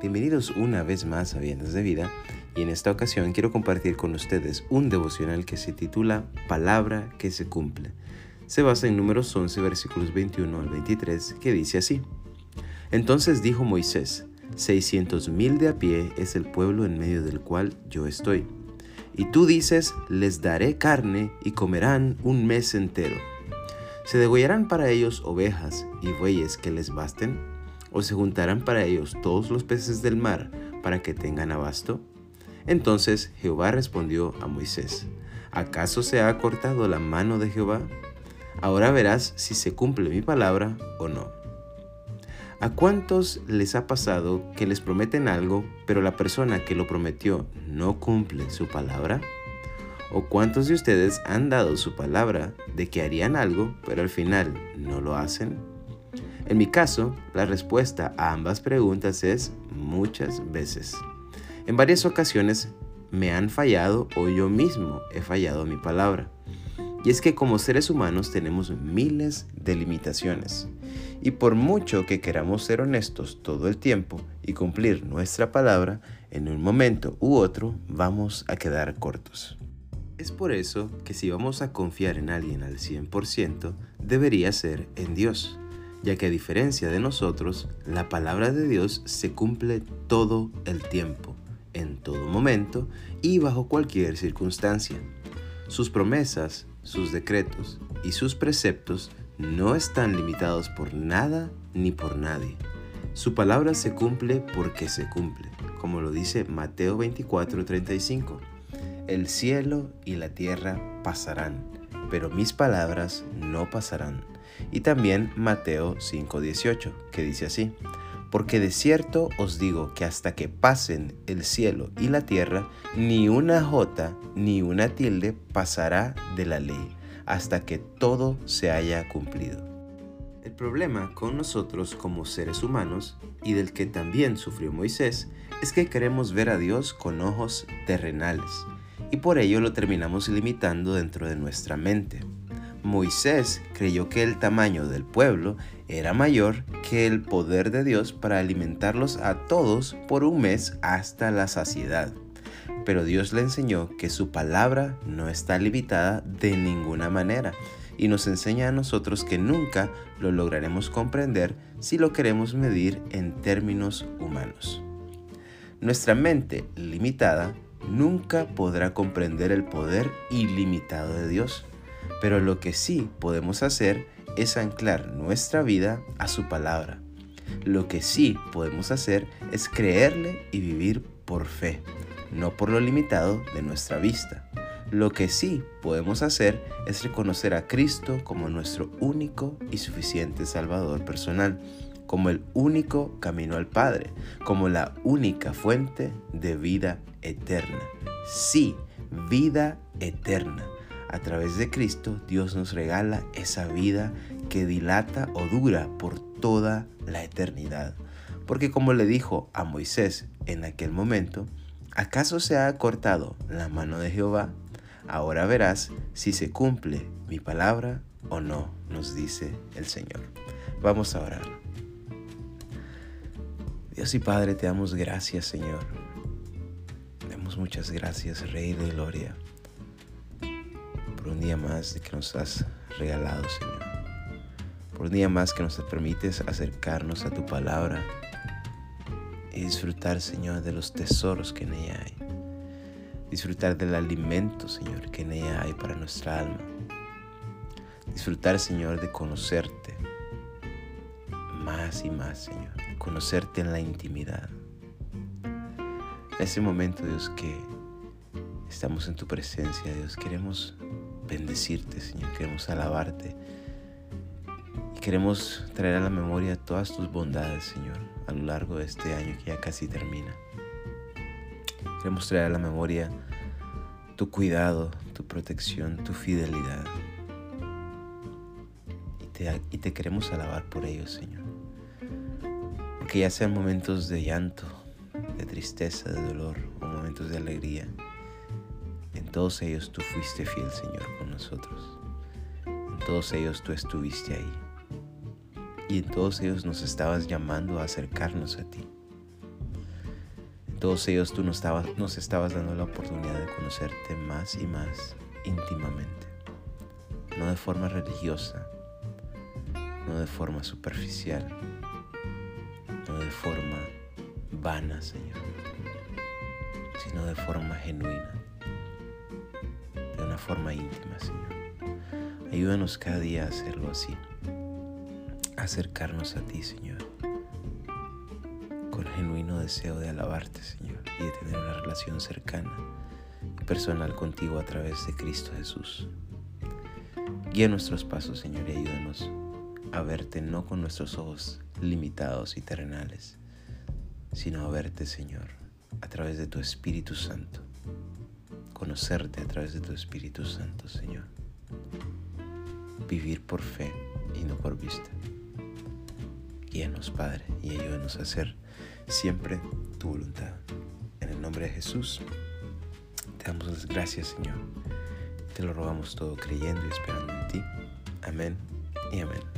Bienvenidos una vez más a Viendas de Vida y en esta ocasión quiero compartir con ustedes un devocional que se titula Palabra que se cumple. Se basa en números 11 versículos 21 al 23 que dice así. Entonces dijo Moisés, seiscientos mil de a pie es el pueblo en medio del cual yo estoy. Y tú dices, les daré carne y comerán un mes entero. ¿Se degollarán para ellos ovejas y bueyes que les basten? ¿O se juntarán para ellos todos los peces del mar para que tengan abasto? Entonces Jehová respondió a Moisés, ¿acaso se ha cortado la mano de Jehová? Ahora verás si se cumple mi palabra o no. ¿A cuántos les ha pasado que les prometen algo, pero la persona que lo prometió no cumple su palabra? ¿O cuántos de ustedes han dado su palabra de que harían algo, pero al final no lo hacen? En mi caso, la respuesta a ambas preguntas es muchas veces. En varias ocasiones me han fallado o yo mismo he fallado mi palabra. Y es que como seres humanos tenemos miles de limitaciones. Y por mucho que queramos ser honestos todo el tiempo y cumplir nuestra palabra, en un momento u otro vamos a quedar cortos. Es por eso que si vamos a confiar en alguien al 100%, debería ser en Dios ya que a diferencia de nosotros, la palabra de Dios se cumple todo el tiempo, en todo momento y bajo cualquier circunstancia. Sus promesas, sus decretos y sus preceptos no están limitados por nada ni por nadie. Su palabra se cumple porque se cumple, como lo dice Mateo 24:35. El cielo y la tierra pasarán, pero mis palabras no pasarán y también Mateo 5:18, que dice así, porque de cierto os digo que hasta que pasen el cielo y la tierra, ni una jota ni una tilde pasará de la ley, hasta que todo se haya cumplido. El problema con nosotros como seres humanos, y del que también sufrió Moisés, es que queremos ver a Dios con ojos terrenales, y por ello lo terminamos limitando dentro de nuestra mente. Moisés creyó que el tamaño del pueblo era mayor que el poder de Dios para alimentarlos a todos por un mes hasta la saciedad. Pero Dios le enseñó que su palabra no está limitada de ninguna manera y nos enseña a nosotros que nunca lo lograremos comprender si lo queremos medir en términos humanos. Nuestra mente limitada nunca podrá comprender el poder ilimitado de Dios. Pero lo que sí podemos hacer es anclar nuestra vida a su palabra. Lo que sí podemos hacer es creerle y vivir por fe, no por lo limitado de nuestra vista. Lo que sí podemos hacer es reconocer a Cristo como nuestro único y suficiente Salvador personal, como el único camino al Padre, como la única fuente de vida eterna. Sí, vida eterna a través de Cristo, Dios nos regala esa vida que dilata o dura por toda la eternidad. Porque como le dijo a Moisés en aquel momento, ¿acaso se ha cortado la mano de Jehová? Ahora verás si se cumple mi palabra o no, nos dice el Señor. Vamos a orar. Dios y Padre, te damos gracias, Señor. Damos muchas gracias, Rey de Gloria un día más que nos has regalado, Señor. Por un día más que nos permites acercarnos a tu palabra y disfrutar, Señor, de los tesoros que en ella hay. Disfrutar del alimento, Señor, que en ella hay para nuestra alma. Disfrutar, Señor, de conocerte más y más, Señor. Conocerte en la intimidad. Ese momento, Dios, que estamos en tu presencia, Dios, queremos bendecirte, Señor, queremos alabarte y queremos traer a la memoria todas tus bondades, Señor, a lo largo de este año que ya casi termina. Queremos traer a la memoria tu cuidado, tu protección, tu fidelidad. Y te queremos alabar por ello, Señor. Porque ya sean momentos de llanto, de tristeza, de dolor o momentos de alegría, en todos ellos tú fuiste fiel, Señor, con nosotros. En todos ellos tú estuviste ahí. Y en todos ellos nos estabas llamando a acercarnos a ti. todos ellos tú nos estabas dando la oportunidad de conocerte más y más íntimamente, no de forma religiosa, no de forma superficial, de forma vana, Señor, sino de forma genuina, de una forma íntima, Señor. Ayúdanos cada día a hacerlo así, a acercarnos a ti, Señor, con genuino deseo de alabarte, Señor, y de tener una relación cercana y personal contigo a través de Cristo Jesús. Guía nuestros pasos, Señor, y ayúdanos a verte no con nuestros ojos limitados y terrenales, sino a verte, Señor, a través de tu Espíritu Santo. Conocerte a través de tu Espíritu Santo, Señor. Vivir por fe y no por vista. Guíanos, Padre, y ayúdanos a hacer siempre tu voluntad. En el nombre de Jesús, te damos las gracias, Señor. Te lo rogamos todo creyendo y esperando en ti. Amén y amén.